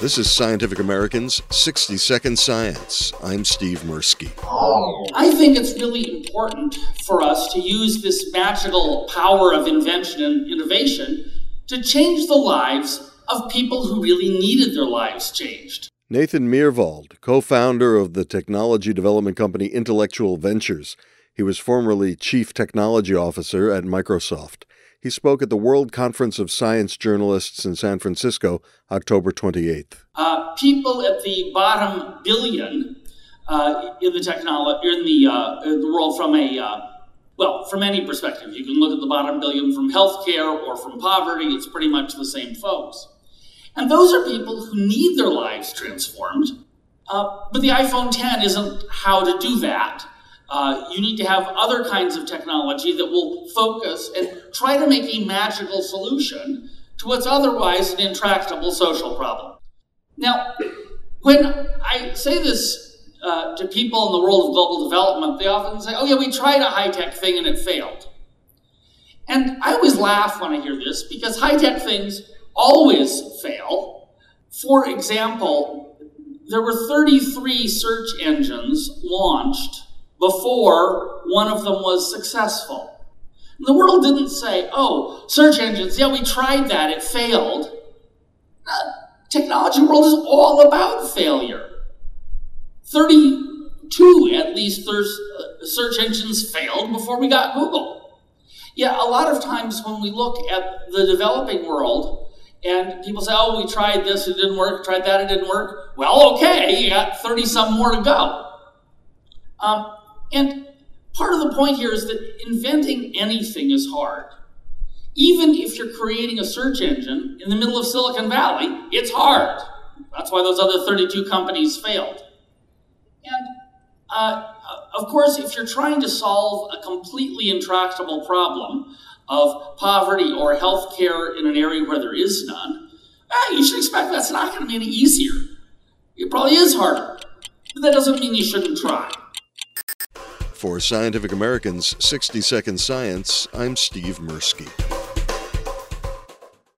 This is Scientific American's 60 Second Science. I'm Steve Mirsky. I think it's really important for us to use this magical power of invention and innovation to change the lives of people who really needed their lives changed. Nathan Myhrvold, co founder of the technology development company Intellectual Ventures. He was formerly chief technology officer at Microsoft. He spoke at the World Conference of Science Journalists in San Francisco, October 28th. Uh, people at the bottom billion uh, in the technology in the, uh, in the world from a uh, well, from any perspective, you can look at the bottom billion from healthcare or from poverty. It's pretty much the same folks, and those are people who need their lives transformed. Uh, but the iPhone 10 isn't how to do that. Uh, you need to have other kinds of technology that will focus and try to make a magical solution to what's otherwise an intractable social problem. Now, when I say this uh, to people in the world of global development, they often say, oh, yeah, we tried a high tech thing and it failed. And I always laugh when I hear this because high tech things always fail. For example, there were 33 search engines launched before one of them was successful. The world didn't say, oh, search engines, yeah, we tried that, it failed. Uh, technology world is all about failure. 32 at least uh, search engines failed before we got Google. Yeah, a lot of times when we look at the developing world and people say, oh, we tried this, it didn't work, tried that, it didn't work. Well, okay, you got 30 some more to go. Um, and part of the point here is that inventing anything is hard. Even if you're creating a search engine in the middle of Silicon Valley, it's hard. That's why those other 32 companies failed. And uh, of course, if you're trying to solve a completely intractable problem of poverty or health care in an area where there is none, eh, you should expect that's not going to be any easier. It probably is harder. But that doesn't mean you shouldn't try. For Scientific American's 60 Second Science, I'm Steve Mirsky.